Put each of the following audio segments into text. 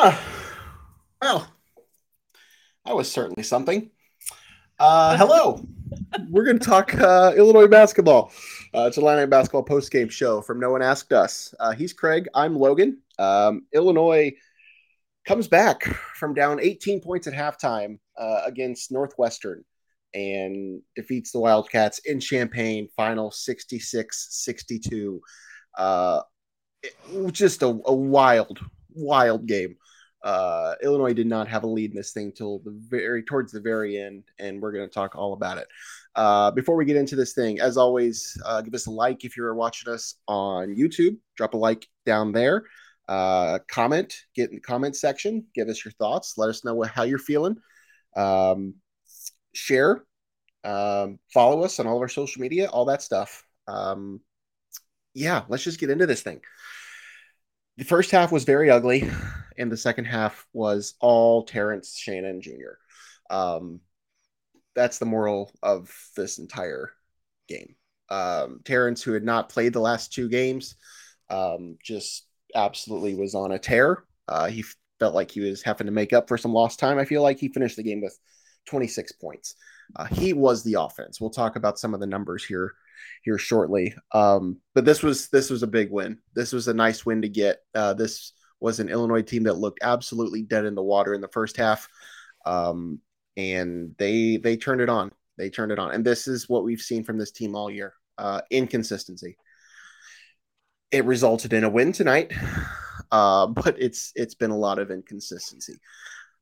Huh. Well, that was certainly something. Uh, hello. We're going to talk uh, Illinois basketball. Uh, it's a Illini basketball post game show from No One Asked Us. Uh, he's Craig. I'm Logan. Um, Illinois comes back from down 18 points at halftime uh, against Northwestern and defeats the Wildcats in Champaign, final 66 62. Uh, just a, a wild, wild game. Uh, Illinois did not have a lead in this thing till the very towards the very end, and we're going to talk all about it. Uh, before we get into this thing, as always, uh, give us a like if you're watching us on YouTube. Drop a like down there. Uh, comment, get in the comment section. Give us your thoughts. Let us know what, how you're feeling. Um, share, um, follow us on all of our social media, all that stuff. Um, yeah, let's just get into this thing. The first half was very ugly, and the second half was all Terrence Shannon Jr. Um, that's the moral of this entire game. Um, Terrence, who had not played the last two games, um, just absolutely was on a tear. Uh, he felt like he was having to make up for some lost time. I feel like he finished the game with 26 points. Uh, he was the offense. We'll talk about some of the numbers here here shortly. Um, but this was this was a big win. This was a nice win to get. Uh, this was an Illinois team that looked absolutely dead in the water in the first half, um, and they they turned it on. They turned it on, and this is what we've seen from this team all year: uh, inconsistency. It resulted in a win tonight, uh, but it's it's been a lot of inconsistency.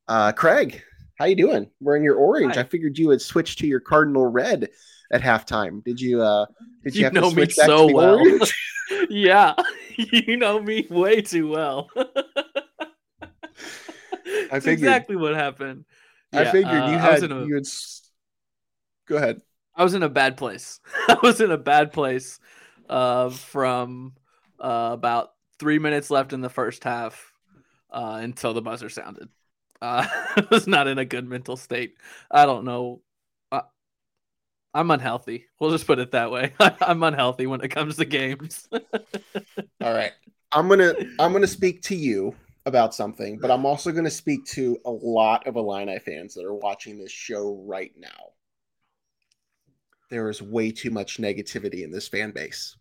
Uh, Craig, how you doing? Wearing your orange. Hi. I figured you had switched to your cardinal red at halftime. Did you? uh Did you, you know me so well? yeah, you know me way too well. That's figured, exactly what happened. I yeah, figured uh, you had a, you had. Go ahead. I was in a bad place. I was in a bad place uh, from uh, about three minutes left in the first half uh, until the buzzer sounded. Uh, I was not in a good mental state. I don't know I'm unhealthy. We'll just put it that way. I'm unhealthy when it comes to games. All right. I'm to I'm to speak to you about something, but I'm also to speak to a lot of Illini fans that are watching this show right now. There is way too much negativity in this fan base.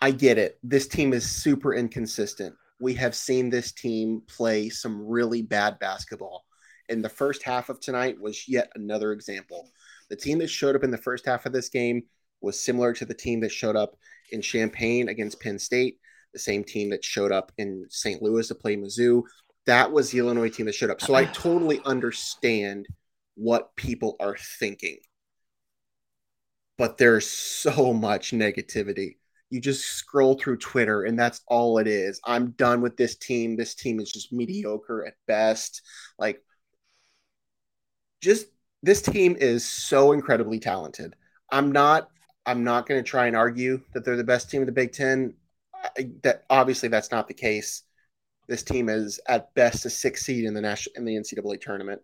I get it. This team is super inconsistent. We have seen this team play some really bad basketball. And the first half of tonight was yet another example. The team that showed up in the first half of this game was similar to the team that showed up in Champaign against Penn State, the same team that showed up in St. Louis to play Mizzou. That was the Illinois team that showed up. So I totally understand what people are thinking. But there's so much negativity. You just scroll through Twitter and that's all it is. I'm done with this team. This team is just mediocre at best. Like, just this team is so incredibly talented. I'm not I'm not going to try and argue that they're the best team in the Big 10. I, that obviously that's not the case. This team is at best a six seed in the national in the NCAA tournament.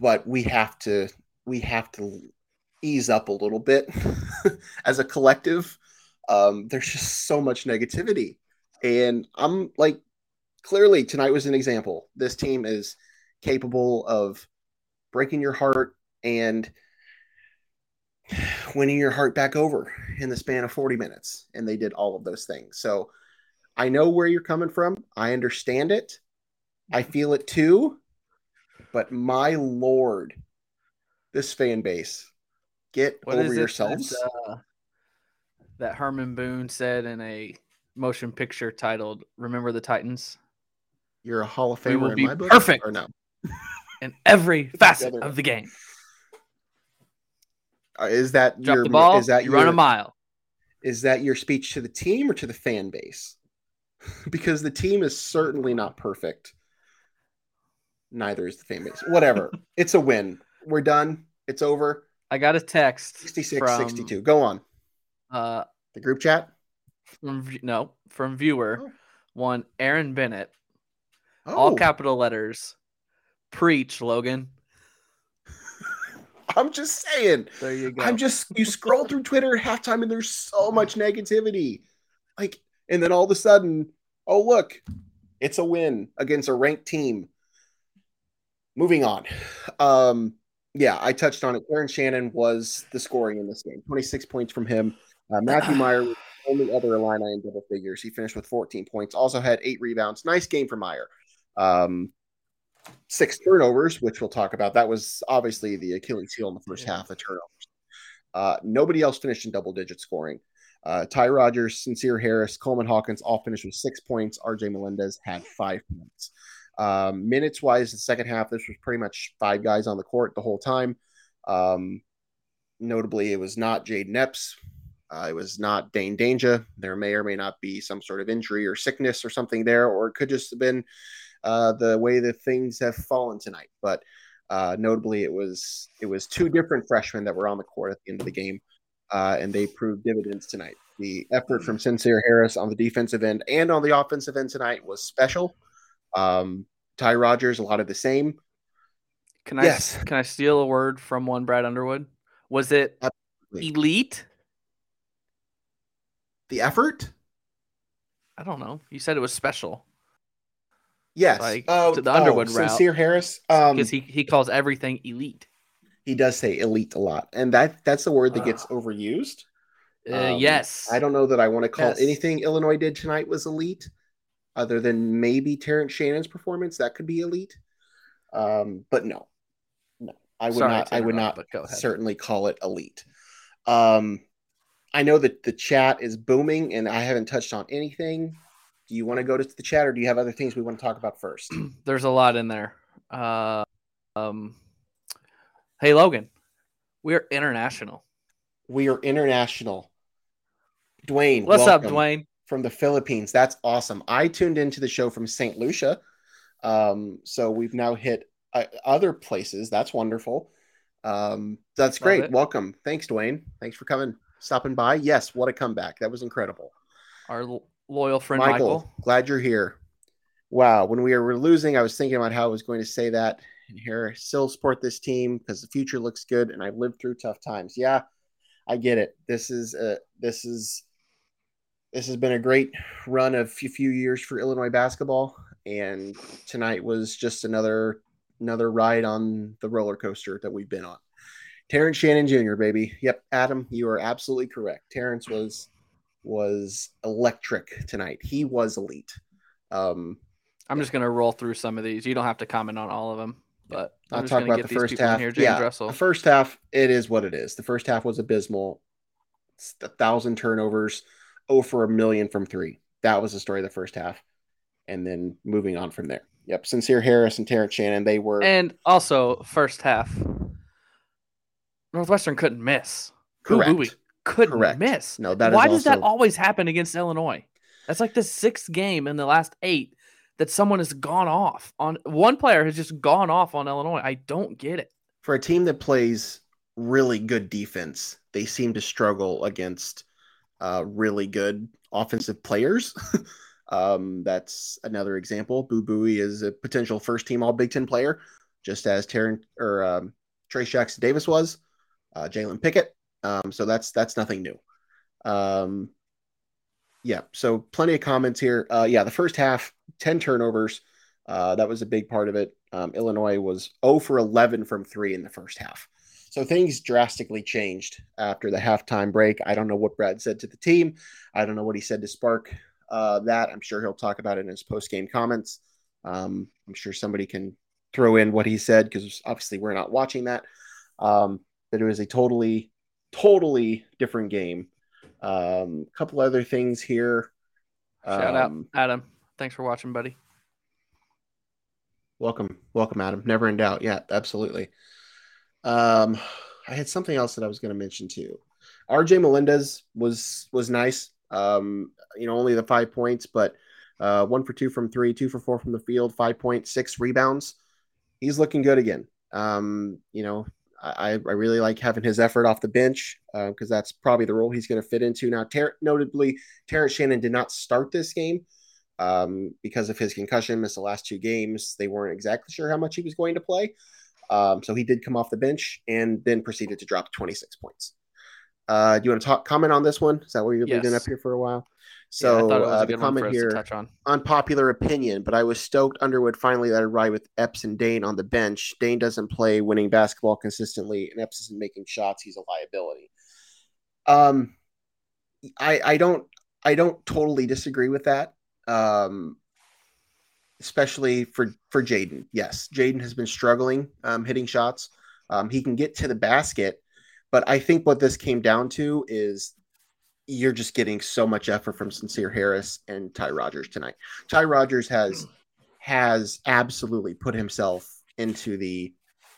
But we have to we have to ease up a little bit as a collective. Um, there's just so much negativity. And I'm like, clearly tonight was an example. This team is capable of breaking your heart and winning your heart back over in the span of 40 minutes. And they did all of those things. So I know where you're coming from. I understand it. I feel it too. But my lord, this fan base, get what over yourselves. That, uh, that Herman Boone said in a motion picture titled "Remember the Titans." You're a Hall of Famer in my book, perfect. or no? In every facet of the game. Uh, is that Drop your the ball? Is that you your, run a mile? Is that your speech to the team or to the fan base? because the team is certainly not perfect. Neither is the fan base. Whatever. it's a win. We're done. It's over. I got a text 66 from, 62. Go on. Uh the group chat? From no, from viewer oh. one Aaron Bennett. Oh. All capital letters. Preach, Logan. I'm just saying. There you go. I'm just you scroll through Twitter at halftime and there's so much negativity. Like, and then all of a sudden, oh look, It's a win against a ranked team. Moving on. Um, yeah, I touched on it. Terrence Shannon was the scoring in this game. 26 points from him. Uh, Matthew Mayer was the only other Illini in double figures. He finished with 14 points. Also had eight rebounds. Nice game for Mayer. Um, six turnovers, which we'll talk about. That was obviously the Achilles heel in the first yeah. half, the turnovers. Uh, nobody else finished in double digit scoring. Uh, Ty Rodgers, Sencire Harris, Coleman Hawkins all finished with six points. RJ Melendez had five points. Um, minutes wise, the second half, this was pretty much five guys on the court the whole time. Um, notably, it was not Jade Epps. Uh, it was not Dain Dainja. There may or may not be some sort of injury or sickness or something there, or it could just have been uh, the way that things have fallen tonight. But uh, notably, it was it was two different freshmen that were on the court at the end of the game, uh, and they proved dividends tonight. The effort from Sencire Harris on the defensive end and on the offensive end tonight was special. Um, Ty Rodgers, a lot of the same. Can I yes. can I steal a word from one Brad Underwood? Was it Absolutely. elite? The effort? I don't know. You said it was special. Yes, like uh, to the Underwood oh, route. Sencire Harris, because um, he he calls everything elite. He does say elite a lot, and that that's the word that gets overused. Uh, um, yes, I don't know that I want to call yes. anything Illinois did tonight was elite, other than maybe Terrence Shannon's performance. That could be elite, um, but no, no, I would Sorry not. I would not certainly call it elite. Um, I know that the chat is booming, and I haven't touched on anything do you want to go to the chat or do you have other things we want to talk about first? There's a lot in there. Uh, um, hey, Logan, we're international. We are international. Dwayne, what's up, Dwayne? From the Philippines. That's awesome. I tuned into the show from St. Lucia. Um, so we've now hit uh, other places. That's wonderful. Um, that's great. Welcome. Thanks, Dwayne. Thanks for coming, stopping by. Yes, what a comeback. That was incredible. Our loyal friend Michael, Michael. Glad you're here. Wow, when we were losing, I was thinking about how I was going to say that. And here, still support this team because the future looks good, and I've lived through tough times. Yeah, I get it. This is a, this is this has been a great run of a few years for Illinois basketball, and tonight was just another another ride on the roller coaster that we've been on. Terrence Shannon Jr., baby. Yep, Adam, you are absolutely correct. Terrence was was electric tonight. He was elite. Um, I'm just gonna roll through some of these. You don't have to comment on all of them, but i will talk about the first half. Here, yeah, Dressel. the first half. It is what it is. The first half was abysmal. It's a thousand turnovers, oh for a million from three. That was the story of the first half, and then moving on from there. Yep, Sencire Harris and Terrence Shannon. They were, and also first half. Northwestern couldn't miss. Correct couldn't Correct. miss. No, that why does that always happen against Illinois? That's like the sixth game in the last eight that someone has gone off on. One player has just gone off on Illinois. I don't get it. For a team that plays really good defense, they seem to struggle against uh, really good offensive players. um, that's another example. Boo Buie is a potential first team All Big Ten player, just as Terran or um, Trayce Jackson Davis was. Uh, Jalen Pickett um, so that's that's nothing new. Um, yeah, so plenty of comments here. Uh, yeah, the first half, 10 turnovers. Uh, that was a big part of it. Um, Illinois was 0 for 11 from three in the first half. So things drastically changed after the halftime break. I don't know what Brad said to the team. I don't know what he said to spark uh, that. I'm sure he'll talk about it in his post game comments. Um, I'm sure somebody can throw in what he said because obviously we're not watching that. Um, but it was a totally totally different game. Um, a couple other things here. Shout um, out, Adam. Thanks for watching, buddy. Welcome, welcome, Adam. Never in doubt. Yeah, absolutely. Um, I had something else that I was going to mention too. RJ Melendez was was nice. Um, you know, only the five points, but uh, one for two from three, two for four from the field, five point six rebounds. He's looking good again. Um, you know, I, I really like having his effort off the bench because uh, that's probably the role he's going to fit into. Now, Ter- notably, Terrence Shannon did not start this game um, because of his concussion, missed the last two games. They weren't exactly sure how much he was going to play. Um, so he did come off the bench and then proceeded to drop 26 points. Uh, do you want to talk comment on this one? Is that what you're yes. leading up here for a while? So yeah, uh, the comment here on. unpopular opinion, but I was stoked Underwood finally let it ride with Epps and Dain on the bench. Dain doesn't play winning basketball consistently, and Epps isn't making shots. He's a liability. Um, I I don't I don't totally disagree with that. Um, especially for for Jayden. Yes, Jayden has been struggling um, hitting shots. Um, he can get to the basket, but I think what this came down to is you're just getting so much effort from Sencire Harris and Ty Rodgers tonight. Ty Rodgers has has absolutely put himself into the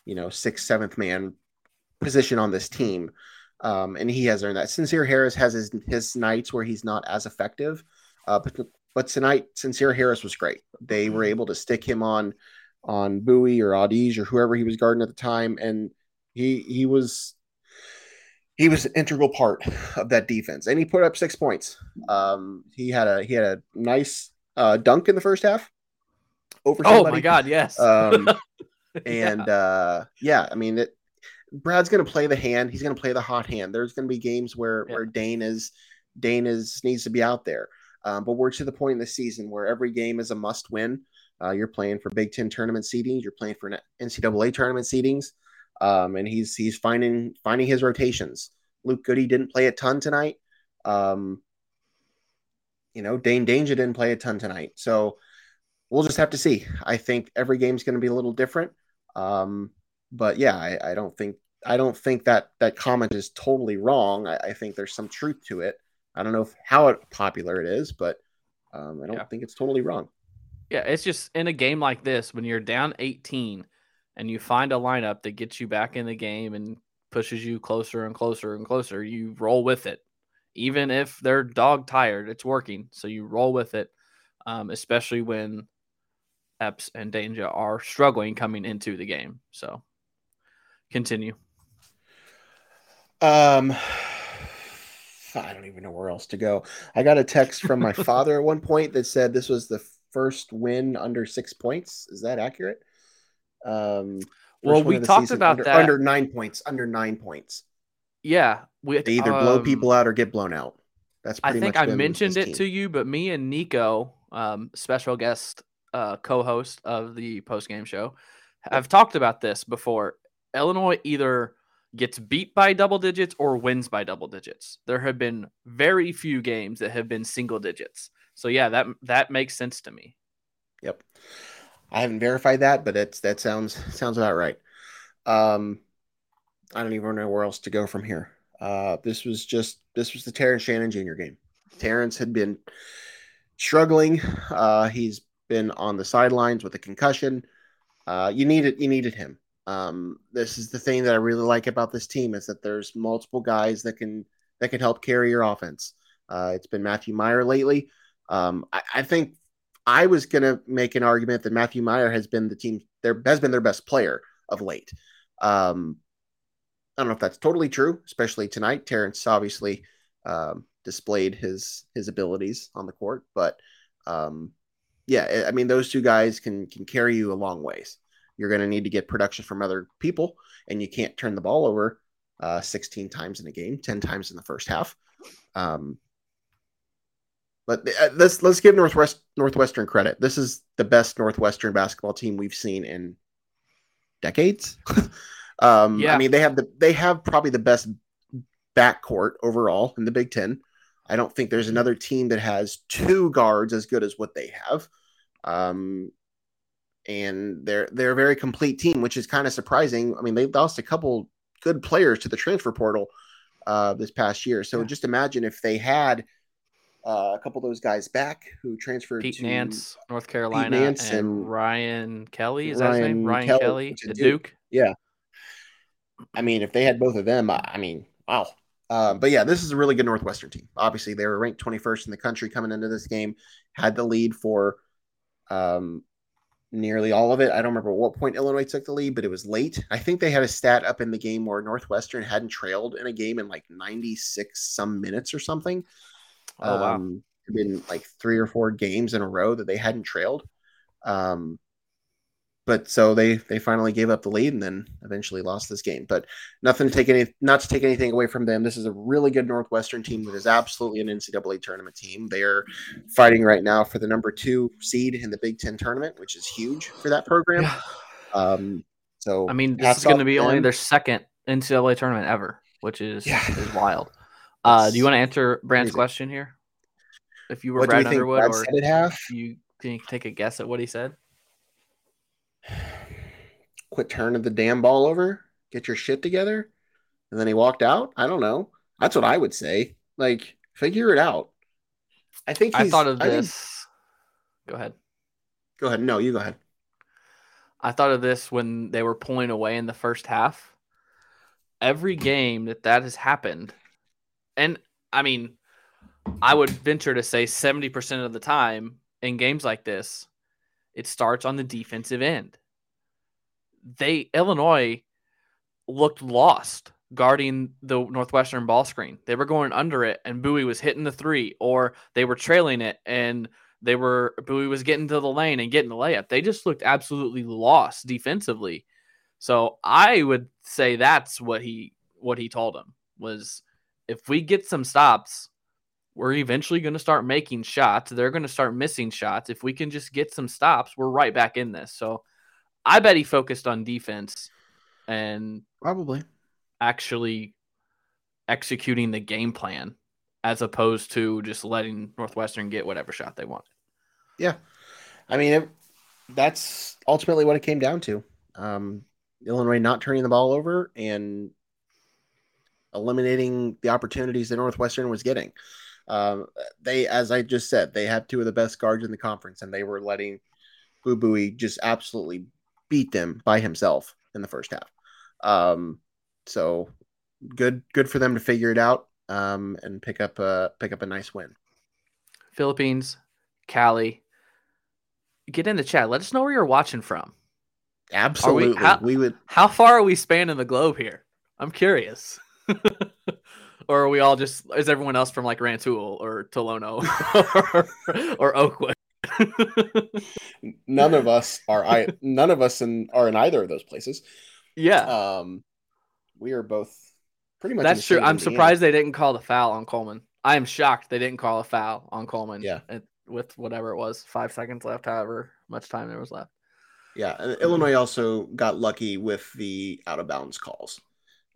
you know sixth seventh man position on this team. Um, and he has earned that. Sencire Harris has his his nights where he's not as effective uh, but but tonight Sencire Harris was great. They were able to stick him on on Buie or Audige or whoever he was guarding at the time and he he was he was an integral part of that defense, and he put up six points. Um, he had a he had a nice uh, dunk in the first half over. Somebody. Oh my god, yes. Um, and yeah. Uh, yeah, I mean, it, Brad's going to play the hand. He's going to play the hot hand. There's going to be games where yeah. where Dain is Dain is needs to be out there. Um, but we're to the point in the season where every game is a must win. Uh, you're playing for Big Ten tournament seedings. You're playing for NCAA tournament seedings um, and he's he's finding finding his rotations. Luke Goode didn't play a ton tonight. Um, you know, Dain Dainja didn't play a ton tonight, so we'll just have to see. I think every game's going to be a little different. Um, but yeah, I, I, don't think I don't think that that comment is totally wrong. I, I think there's some truth to it. I don't know if, how popular it is, but um, I don't yeah. think it's totally wrong. Yeah, it's just in a game like this when you're down 18 and you find a lineup that gets you back in the game and pushes you closer and closer and closer, you roll with it. Even if they're dog tired, it's working. So you roll with it, um, especially when Epps and Dainja are struggling coming into the game. So continue. Um, I don't even know where else to go. I got a text from my father at one point that said this was the first win under six points. Is that accurate? Um, well, we talked about under, that under nine points. Under nine points. Yeah, we, they either um, blow people out or get blown out. That's I think I mentioned it team. to you, but me and Nico, um, special guest uh, co-host of the post game show, have talked about this before. Illinois either gets beat by double digits or wins by double digits. There have been very few games that have been single digits. So yeah, that that makes sense to me. Yep. I haven't verified that, but it's that sounds sounds about right. Um, I don't even know where else to go from here. Uh, this was just this was the Terrence Shannon Jr. game. Terrence had been struggling. Uh, he's been on the sidelines with a concussion. Uh, you needed you needed him. Um, this is the thing that I really like about this team is that there's multiple guys that can that can help carry your offense. Uh, it's been Matthew Mayer lately. Um, I, I, think I was going to make an argument that Matthew Mayer has been the team there has been their best player of late. Um, I don't know if that's totally true, especially tonight. Terrence obviously um, displayed his his abilities on the court, but um, yeah, I mean those two guys can can carry you a long ways. You're going to need to get production from other people, and you can't turn the ball over uh, 16 times in a game, 10 times in the first half. Um, but uh, let's let's give Northwest Northwestern credit. This is the best Northwestern basketball team we've seen in decades. um, yeah. I mean, they have the they have probably the best backcourt overall in the Big Ten. I don't think there's another team that has two guards as good as what they have. Um, and they're they're a very complete team, which is kind of surprising. I mean, they lost a couple good players to the transfer portal uh, this past year. So yeah. just imagine if they had uh, a couple of those guys back who transferred Pete to Nance, North Carolina, Nance and, and, Ryan Kelly. Is Ryan that his name? Ryan Kelly, Kelly Duke. Duke. Yeah. I mean, if they had both of them, I mean, wow. Um, but yeah, this is a really good Northwestern team. Obviously, they were ranked 21st in the country coming into this game, had the lead for um, nearly all of it. I don't remember what point Illinois took the lead, but it was late. I think they had a stat up in the game where Northwestern hadn't trailed in a game in like 96 some minutes or something. Oh wow! Um, been like three or four games in a row that they hadn't trailed. Um, but so they they finally gave up the lead and then eventually lost this game. But nothing to take any not to take anything away from them. This is a really good Northwestern team that is absolutely an NCAA tournament team. They are fighting right now for the number two seed in the Big Ten tournament, which is huge for that program. Yeah. Um, so I mean, this is going to be to only their second NCAA tournament ever, which is Yeah. is wild. Uh, do you want to answer Brand's question here? If you were What do Brad think Underwood, Brad or said it half? you can you take a guess at what he said? Quit turning the damn ball over. Get your shit together. And then he walked out. I don't know. That's what I would say. Like, figure it out. I think I thought of I think- this. Go ahead. go ahead. No, you go ahead. I thought of this when they were pulling away in the first half. Every game that that has happened, and I mean, I would venture to say 70% of the time in games like this, it starts on the defensive end. They, Illinois, looked lost guarding the Northwestern ball screen. They were going under it, and Buie was hitting the three, or they were trailing it, and they were Buie was getting to the lane and getting the layup. They just looked absolutely lost defensively. So I would say that's what he what he told him was if we get some stops, we're eventually going to start making shots. They're going to start missing shots. If we can just get some stops, we're right back in this. So I bet he focused on defense and Probably. actually executing the game plan as opposed to just letting Northwestern get whatever shot they want. Yeah. I mean, it, that's ultimately what it came down to. Um, Illinois not turning the ball over and eliminating the opportunities that Northwestern was getting. Um, they, as I just said, they had two of the best guards in the conference, and they were letting Boo Buie just absolutely beat them by himself in the first half. Um, so good, good for them to figure it out um, and pick up a pick up a nice win. Philippines, Cali. Get in the chat. Let us know where you're watching from. Absolutely, how- we would. How far are we spanning the globe here? I'm curious. or are we all just is everyone else from like Rantoul or Tolono or, or Oakwood? none of us are I none of us in, are in either of those places. yeah. Um, we are both pretty much. That's true. I'm surprised they didn't call the foul on Coleman. I am shocked they didn't call a foul on Coleman. Yeah. at- with whatever it was, five seconds left, however much time there was left. Yeah, and Illinois also got lucky with the out of bounds calls.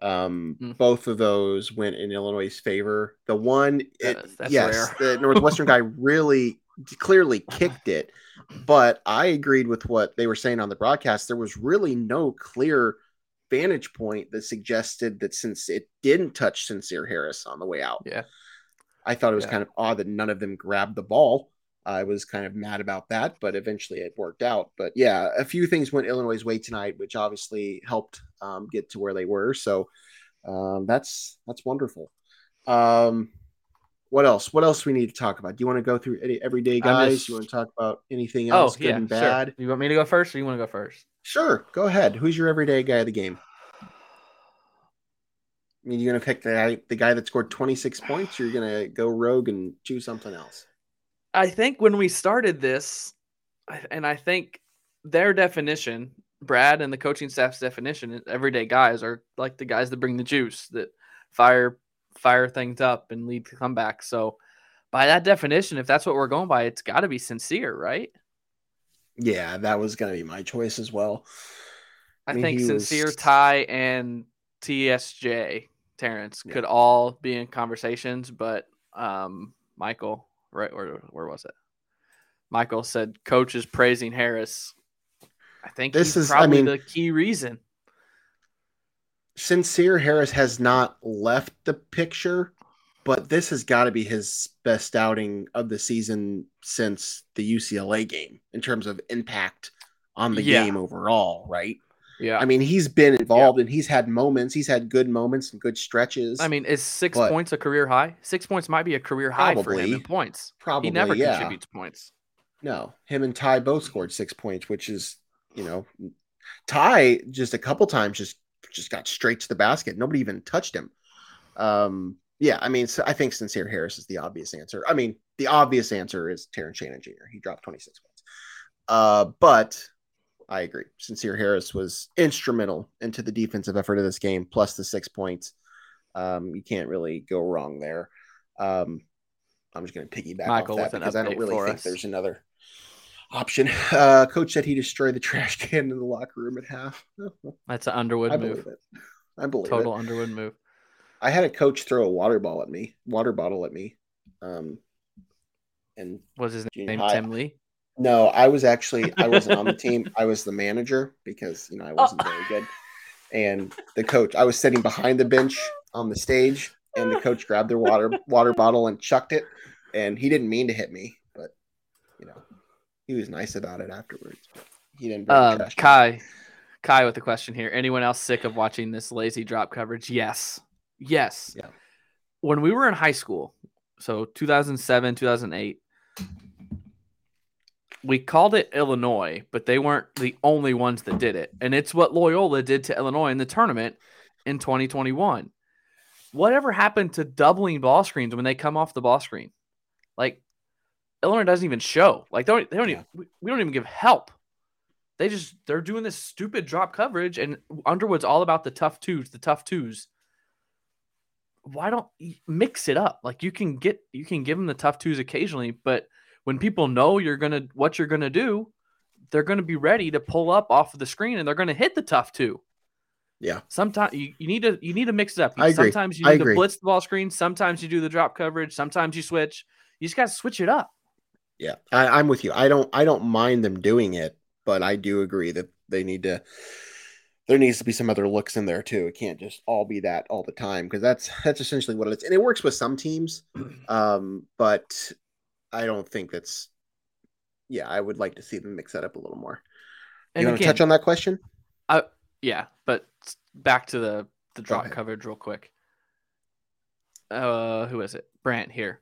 Um, Mm. Both of those went in Illinois' favor. The one, it, is- yes, the Northwestern guy really clearly kicked it, but I agreed with what they were saying on the broadcast. There was really no clear vantage point that suggested that since it didn't touch Sencire Harris on the way out, Yeah. I thought it was Yeah. kind of odd that none of them grabbed the ball. I was kind of mad about that, but eventually it worked out. But yeah, a few things went Illinois' way tonight, which obviously helped um, get to where they were. So um, that's that's wonderful. Um, what else? What else we need to talk about? Do you want to go through any everyday guys? just- you want to talk about anything Oh else, good yeah, and sure. bad? You want me to go first, or you want to go first? Sure, go ahead. Who's your everyday guy of the game? I mean, you're gonna pick the guy, the guy that scored 26 points, or you're gonna go rogue and choose something else? I think when we started this, and I think their definition, Brad and the coaching staff's definition, everyday guys are like the guys that bring the juice, that fire fire things up and lead to comebacks. So, by that definition, if that's what we're going by, it's got to be Sencire, right? Yeah, that was gonna be my choice as well. I, I mean, think Sencire, was- Ty, and TSJ Terrence Yeah. could all be in conversations, but um, Michael, right? Where where was it? Michael said coach is praising Harris. I think This is- I probably mean- the key reason. Sencire Harris has not left the picture, but this has got to be his best outing of the season since the UCLA game in terms of impact on the Yeah. game overall, right? Yeah. I mean, he's been involved and he's had moments. He's had good moments and good stretches. I mean, is six but- points a career high? Six points might be a career high for him in points. probably he never yeah. contributes points. No, him and Ty both scored six points, which is, you know, Ty just a couple times just just got straight to the basket. Nobody even touched him. Um, yeah, I mean, so I think Sencire Harris is the obvious answer. I mean, the obvious answer is Terrence Shannon Jr. He dropped 26 points. Uh, but I agree. Sencire Harris was instrumental into the defensive effort of this game, plus the six points. Um, you can't really go wrong there. Um, I'm just going to piggyback Michael off that because I don't really think us. there's another option. Uh, coach said he destroyed the trash can in the locker room at half. That's an Underwood I move. It. I believe it. Total it. Underwood move. I had a coach throw a water ball at me, water bottle at me. Um, and was his name high. Tim Lee? No, I was actually I wasn't on the team. I was the manager because you know I wasn't oh. very good. And the coach, I was sitting behind the bench on the stage, and the coach grabbed their water water bottle and chucked it. And he didn't mean to hit me, but you know, he was nice about it afterwards. He didn't. Um, Kai, Kai, with a question here. Anyone else sick of watching this lazy drop coverage? Yes, yes. Yeah. When we were in high school, so 2007, 2008 we called it Illinois, but they weren't the only ones that did it. And it's what Loyola did to Illinois in the tournament in 2021. Whatever happened to doubling ball screens when they come off the ball screen? Like Illinois doesn't even show. Like they don't, they don't even, we don't even give help. They just they're doing this stupid drop coverage, and Underwood's all about the tough twos, the tough twos. Why don't mix it up? Like you can get you can give them the tough twos occasionally, but when people know you're gonna what you're gonna do, they're gonna be ready to pull up off of the screen and they're gonna hit the tough two. Yeah. Sometimes you, you need to you need to mix it up. I agree. Sometimes you need to blitz the ball screen. Sometimes you do the drop coverage. Sometimes you switch. You just got to switch it up. Yeah, I, I'm with you. I don't I don't mind them doing it, but I do agree that they need to. There needs to be some other looks in there too. It can't just all be that all the time because that's that's essentially what it is, and it works with some teams. Um, but I don't think that's. Yeah, I would like to see them mix that up a little more. And you want to touch on that question? Uh, yeah, but back to the the drop okay. coverage real quick. Uh, who is it? Brant here.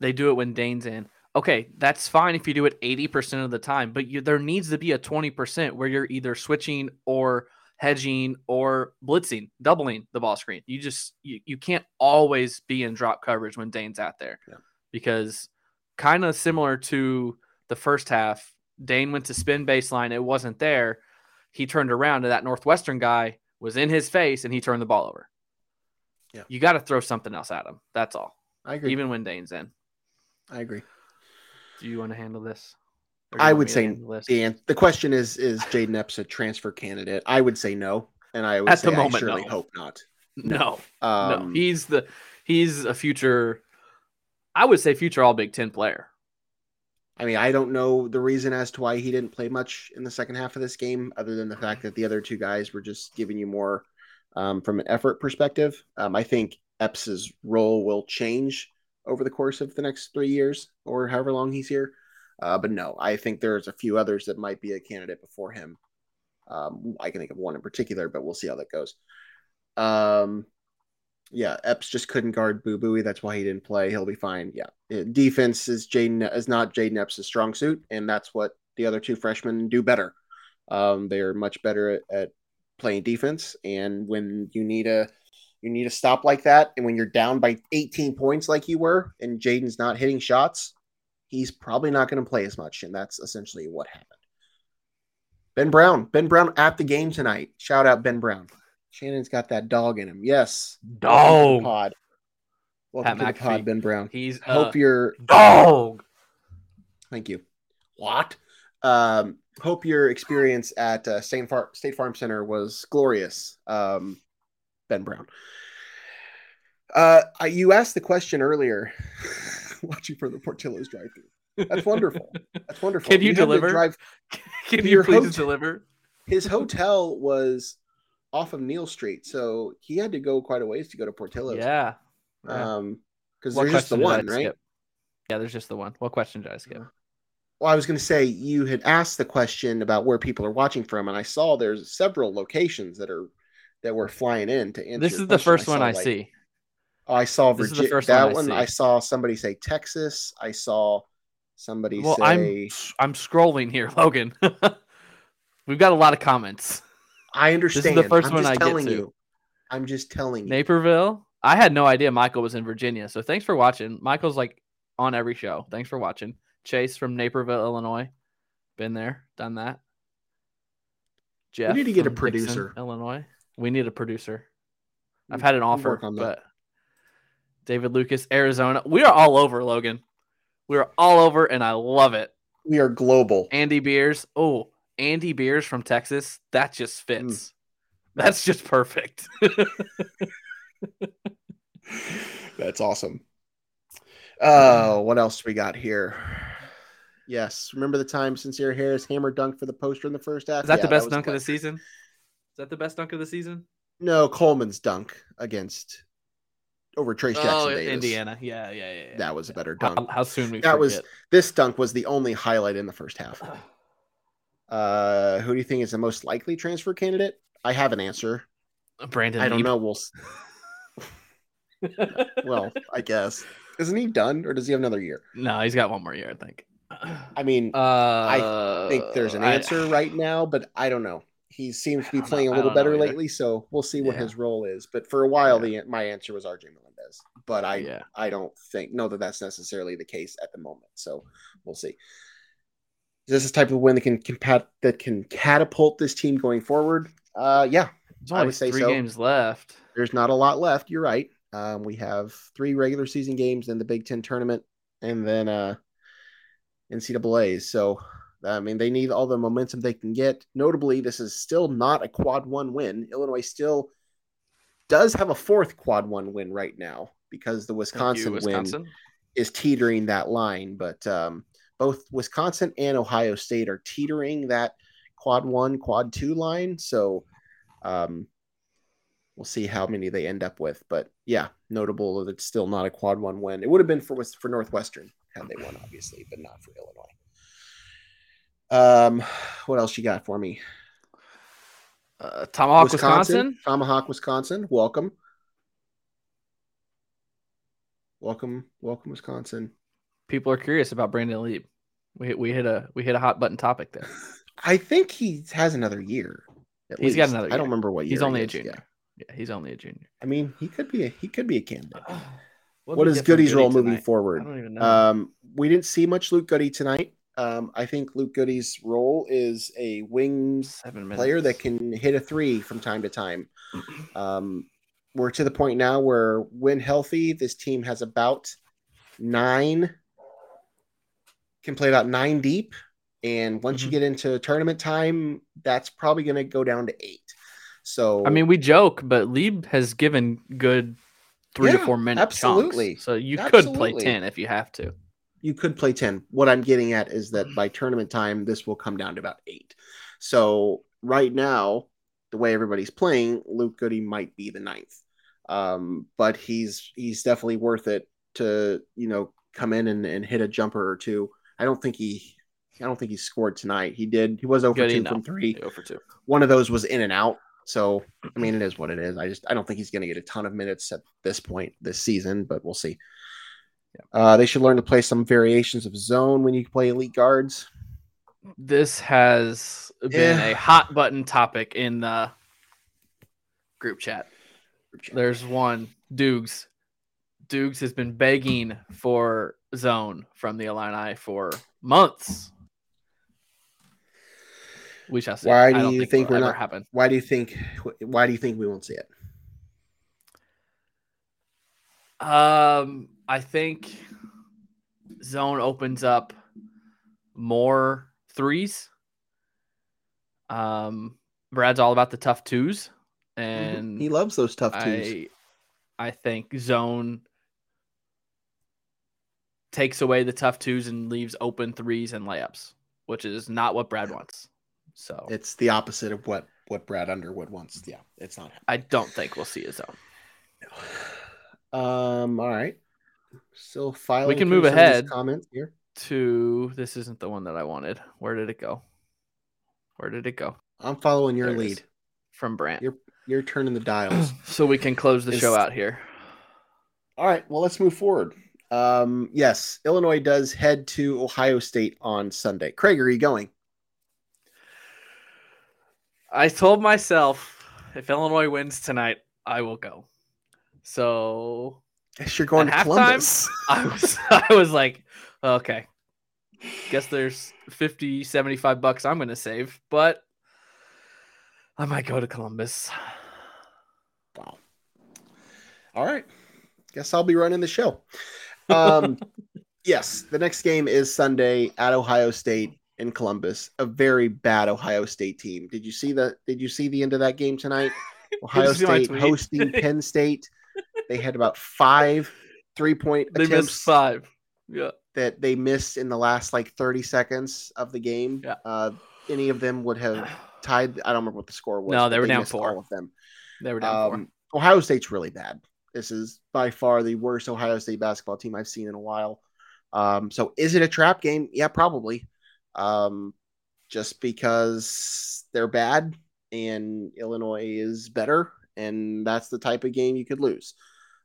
They do it when Dain's in. Okay, that's fine if you do it 80% of the time, but you, there needs to be a 20% where you're either switching or hedging or blitzing, doubling the ball screen. You just you, you can't always be in drop coverage when Dain's out there. Yeah. Because kind of similar to the first half. Dain went to spin baseline. It wasn't there. He turned around and that Northwestern guy was in his face and he turned the ball over. Yeah. You got to throw something else at him. That's all. I agree. Even when Dain's in. I agree. Do you want to handle this? I would say Dan. The question is: Is Jayden Epps a transfer candidate? I would say no, and I would at say the moment, I surely no. hope not. No, um, no, he's the he's a future I would say future All Big Ten player. I mean, I don't know the reason as to why he didn't play much in the second half of this game, other than the fact that the other two guys were just giving you more um, from an effort perspective. Um, I think Epps's role will change over the course of the next three years or however long he's here. Uh, but no, I think there's a few others that might be a candidate before him. Um, I can think of one in particular, but we'll see how that goes. Um, yeah, Epps just couldn't guard Boo Buie. That's why he didn't play. He'll be fine. Yeah, defense is Jayden is not Jayden Epps' strong suit, and that's what the other two freshmen do better. Um, they are much better at, at playing defense, and when you need a you need a stop like that, and when you're down by 18 points like you were, and Jayden's not hitting shots, he's probably not going to play as much, and that's essentially what happened. Ben Brown, Ben Brown at the game tonight. Shout out Ben Brown. Shannon's got that dog in him. Yes. Dog. pod. Welcome Pat to the pod, Ben Brown. He's hope your dog. Thank you. What? Um, hope your experience at uh, State, Farm, State Farm Center was glorious, um, Ben Brown. Uh, you asked the question earlier, watching for the Portillo's drive-through. That's wonderful. That's wonderful. Can you, you deliver? Drive, Can you please hotel, deliver? His hotel was off of Neil Street, so he had to go quite a ways to go to Portillo's. Yeah. Um, because there's just the one, right? Skip? Yeah, there's just the one. What question did I skip? Well, I was going to say you had asked the question about where people are watching from, and I saw there's several locations that are that were flying in to answer. This is the first I one I like, see. Oh, I saw Virginia. That one, I, I, saw somebody say Texas. I saw somebody well, say. I'm I'm scrolling here, Logan. We've got a lot of comments. I understand. This is the 1st one I get to. You. I'm just telling you. Naperville. I had no idea Michael was in Virginia. So thanks for watching. Michael's like on every show. Thanks for watching. Chase from Naperville, Illinois. Been there, done that. Jeff. We need to get a from Dixon, producer. Illinois. We need a producer. I've had an offer, on but David Lucas, Arizona. We are all over, Logan. We are all over, and I love it. We are global. Andy Beers. Oh, Andy Beers from Texas. That just Mm. fits. That's just perfect. That's awesome. Oh, what else we got here? Yes, remember the time Sencire Harris hammer dunk for the poster in the first half? Is that Yeah, the best was dunk of the season? Is that the best dunk of the season? No, Coleman's dunk against over Trayce Jackson oh, Davis. Indiana. Yeah, yeah, yeah. yeah. That was a better dunk. how soon we That was- This dunk was the only highlight in the first half. Uh, who do you think is the most likely transfer candidate? I have an answer. Brandon. I don't Lieb. know. We'll. Well, I guess isn't he done, or does he have another year? no, he's got one more year, I think. I mean, Uh, I think there's an I- answer right now, but I don't know. He seems to be don't know. playing a I little better lately, so we'll see what Yeah. his role is. But for a while, the my answer was RJ Melendez, but I yeah. I don't think know that that's necessarily the case at the moment. So we'll see. Is this the type of win that can compat that can catapult this team going forward? Uh, yeah, There's I would say three so. games left. there's not a lot left. You're right. Um, we have three regular season games in the Big Ten tournament, and then uh, NCAA's. So, I mean, they need all the momentum they can get. Notably, this is still not a quad one win. Illinois still does have a fourth quad one win right now because the Thank you, Wisconsin, win is teetering that line. But um, both Wisconsin and Ohio State are teetering that quad one, quad two line. So um, we'll see how many they end up with. But yeah, notable that it's still not a quad one win. It would have been for for Northwestern had they won, obviously, but not for Illinois. Um, what else you got for me? Uh, Tomahawk, Wisconsin. Tomahawk, Wisconsin. Welcome. Welcome, welcome, Wisconsin. People are curious about Brandon Lieb. We hit, we hit a we hit a hot button topic there. I think he has another year. He's got least. another I don't remember what year. He's only he a junior. yeah. Yeah, he's only a junior. I mean, he could be a he could be a candidate. What what did we is Goody's Goody role moving tonight? I forward? don't even know. Um, we didn't see much Luke Goody tonight. Um, I think Luke Goody's role is a wing player that can hit a three from time to time. Um, we're to the point now where, when healthy, this team has about nine, can play about nine deep. And once you Mhm. get into tournament time, that's probably going to go down to eight. So, I mean, we joke, but Lieb has given good three to four minute absolutely. chunks. So you could play ten if you have to. you could play 10. What I'm getting at is that by tournament time, this will come down to about eight. So, right now, the way everybody's playing, Luke Goody might be the ninth. Um, but he's he's definitely worth it to you know come in and, and hit a jumper or two. I don't think he I don't think he scored tonight. He did. He was over two no. from three. For two. One of those was in and out. So I mean, it is what it is. I just I don't think he's going to get a ton of minutes at this point this season, but we'll see. Uh, they should learn to play some variations of zone when you play elite guards. This has been Yeah. a hot button topic in the group chat. There's one, Dukes. Dukes has been begging for zone from the Illini for months. We shall see. Why do you think, think we're not- happen? Why do you think? Why do you think we won't see it? Um, I think zone opens up more threes. Um, Brad's all about the tough twos, and he loves those tough twos. I, I think zone takes away the tough twos and leaves open threes and layups, which is not what Brad wants. So It's the opposite of what what Brad Underwood wants. Yeah, it's not happening. I don't think we'll see a zone. Um. All right. Still filing. We can move some of these ahead. Comments here. To this isn't the one that I wanted. Where did it go? Where did it go? I'm following your lead. From Brant. You're you're turning the dials. so we can close the Is- show out here. All right. Well, let's move forward. Um. Yes, Illinois does head to Ohio State on Sunday. Craig, are you going? I told myself if Illinois wins tonight, I will go. So Yes, you're going At to halftime? Columbus. I was I was like, okay. Guess there's 50, 75 bucks I'm gonna save, but I might go to Columbus. Wow. All right. Guess I'll be running the show. Um, yes, the next game is Sunday at Ohio State in Columbus. A very bad Ohio State team. Did you see the Did you see the end of that game tonight? Ohio State hosting Penn State. They had about five three point they attempts. missed five. Yeah. That they missed in the last like 30 seconds of the game. Yeah. Uh, any of them would have tied. I don't remember what the score was. No, they were down four. All of them. They were down four. Um, Ohio State's really bad. This is by far the worst Ohio State basketball team I've seen in a while. Um, so is it a trap game? Yeah, probably. Um, just because they're bad and Illinois is better, and that's the type of game you could lose.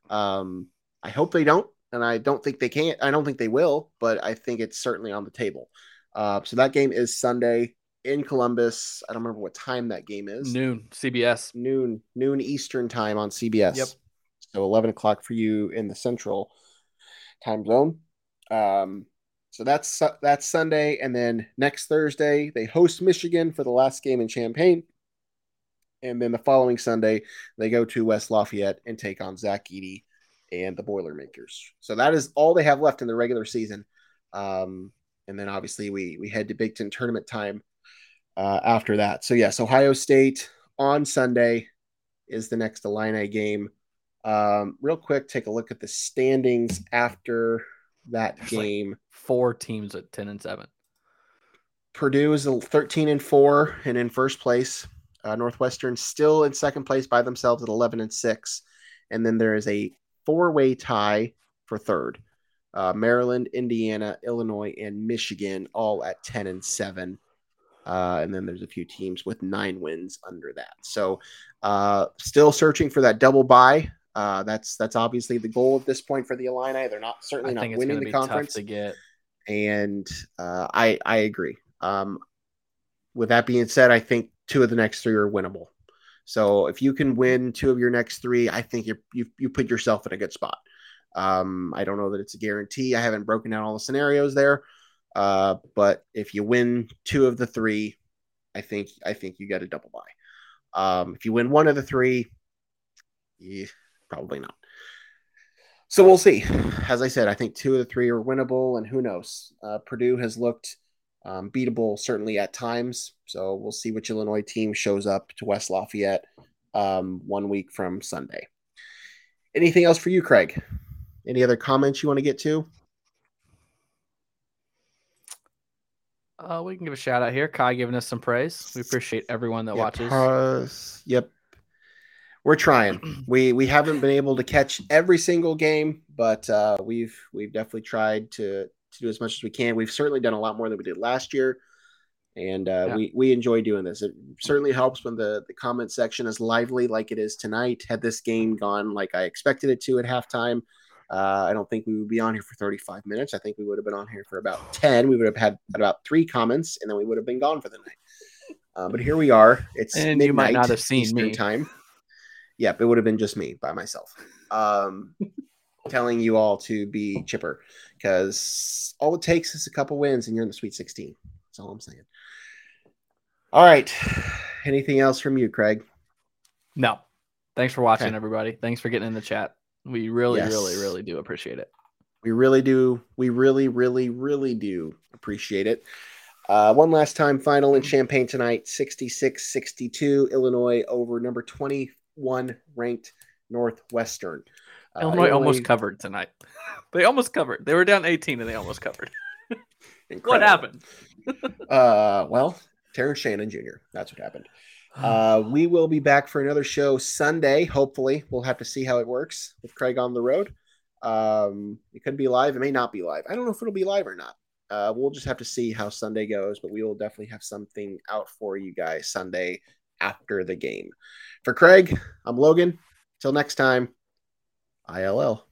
Um, I hope they don't, and I don't think they can't. I don't think they will, but I think it's certainly on the table. Uh, so that game is Sunday in Columbus. I don't remember what time that game is Noon, CBS. noon noon Eastern time on CBS. Yep. So eleven o'clock for you in the Central time zone. Um, so that's that's Sunday, and then next Thursday they host Michigan for the last game in Champaign, and then the following Sunday they go to West Lafayette and take on Zach Edey and the Boilermakers. So that is all they have left in the regular season. Um, and then obviously we we head to Big Ten tournament time uh, after that. So yes, Ohio State on Sunday is the next Illini game. Um, real quick, take a look at the standings after that There's like- game. Four teams at ten and seven. Purdue is 13 and 4 and in first place. Uh, Northwestern still in second place by themselves at 11 and 6. And then there is a four way tie for third. Uh, Maryland, Indiana, Illinois, and Michigan all at 10 and 7. Uh, and then there's a few teams with nine wins under that. So uh, still searching for that double bye. Uh, that's that's obviously the goal at this point for the Illini. They're not certainly not winning the conference to get. and uh, I I agree. Um, with that being said, I think two of the next three are winnable. So if you can win two of your next three, I think you you you put yourself in a good spot. Um, I don't know that it's a guarantee. I haven't broken down all the scenarios there, uh, but if you win two of the three, I think I think you get a double bye. Um, if you win one of the three, yeah, probably not. So we'll see. As I said, I think two of the three are winnable, and who knows? Uh, Purdue has looked um, beatable certainly at times. So we'll see which Illinois team shows up to West Lafayette um, one week from Sunday. Anything else for you, Craig? Any other comments you want to get to? Uh, we can give a shout out here. Kai giving us some praise. We appreciate everyone that Yep. watches. Pause. Yep. We're trying. we we haven't been able to catch every single game, but uh, we've we've definitely tried to to do as much as we can. We've certainly done a lot more than we did last year, and uh, Yeah. we we enjoy doing this. It certainly helps when the the comment section is lively like it is tonight. Had this game gone like I expected it to at halftime, uh, I don't think we would be on here for 35 minutes. I think we would have been on here for about 10. We would have had about three comments, and then we would have been gone for the night. Uh, but here we are. It's And you might not have seen Eastern me. time. Yep, it would have been just me by myself, um, telling you all to be chipper because all it takes is a couple wins, and you're in the Sweet 16. That's all I'm saying. All right. Anything else from you, Craig? No. Thanks for watching, Okay. everybody. Thanks for getting in the chat. We really, Yes. really, really do appreciate it. We really do. We really, really, really do appreciate it. Uh, one last time, final in Champaign tonight 66 62, Illinois over number 21 ranked Northwestern. Uh, Illinois, almost covered tonight. they almost covered. They were down 18 and they almost covered. What happened? Uh, well, Terrence Shannon Jr. That's what happened. Uh, we will be back for another show Sunday. Hopefully, we'll have to see how it works with Craig on the road. Um, it could be live. It may not be live. I don't know if it'll be live or not. Uh, we'll just have to see how Sunday goes, but we will definitely have something out for you guys Sunday after the game. For Craig, I'm Logan. Till next time, ILL.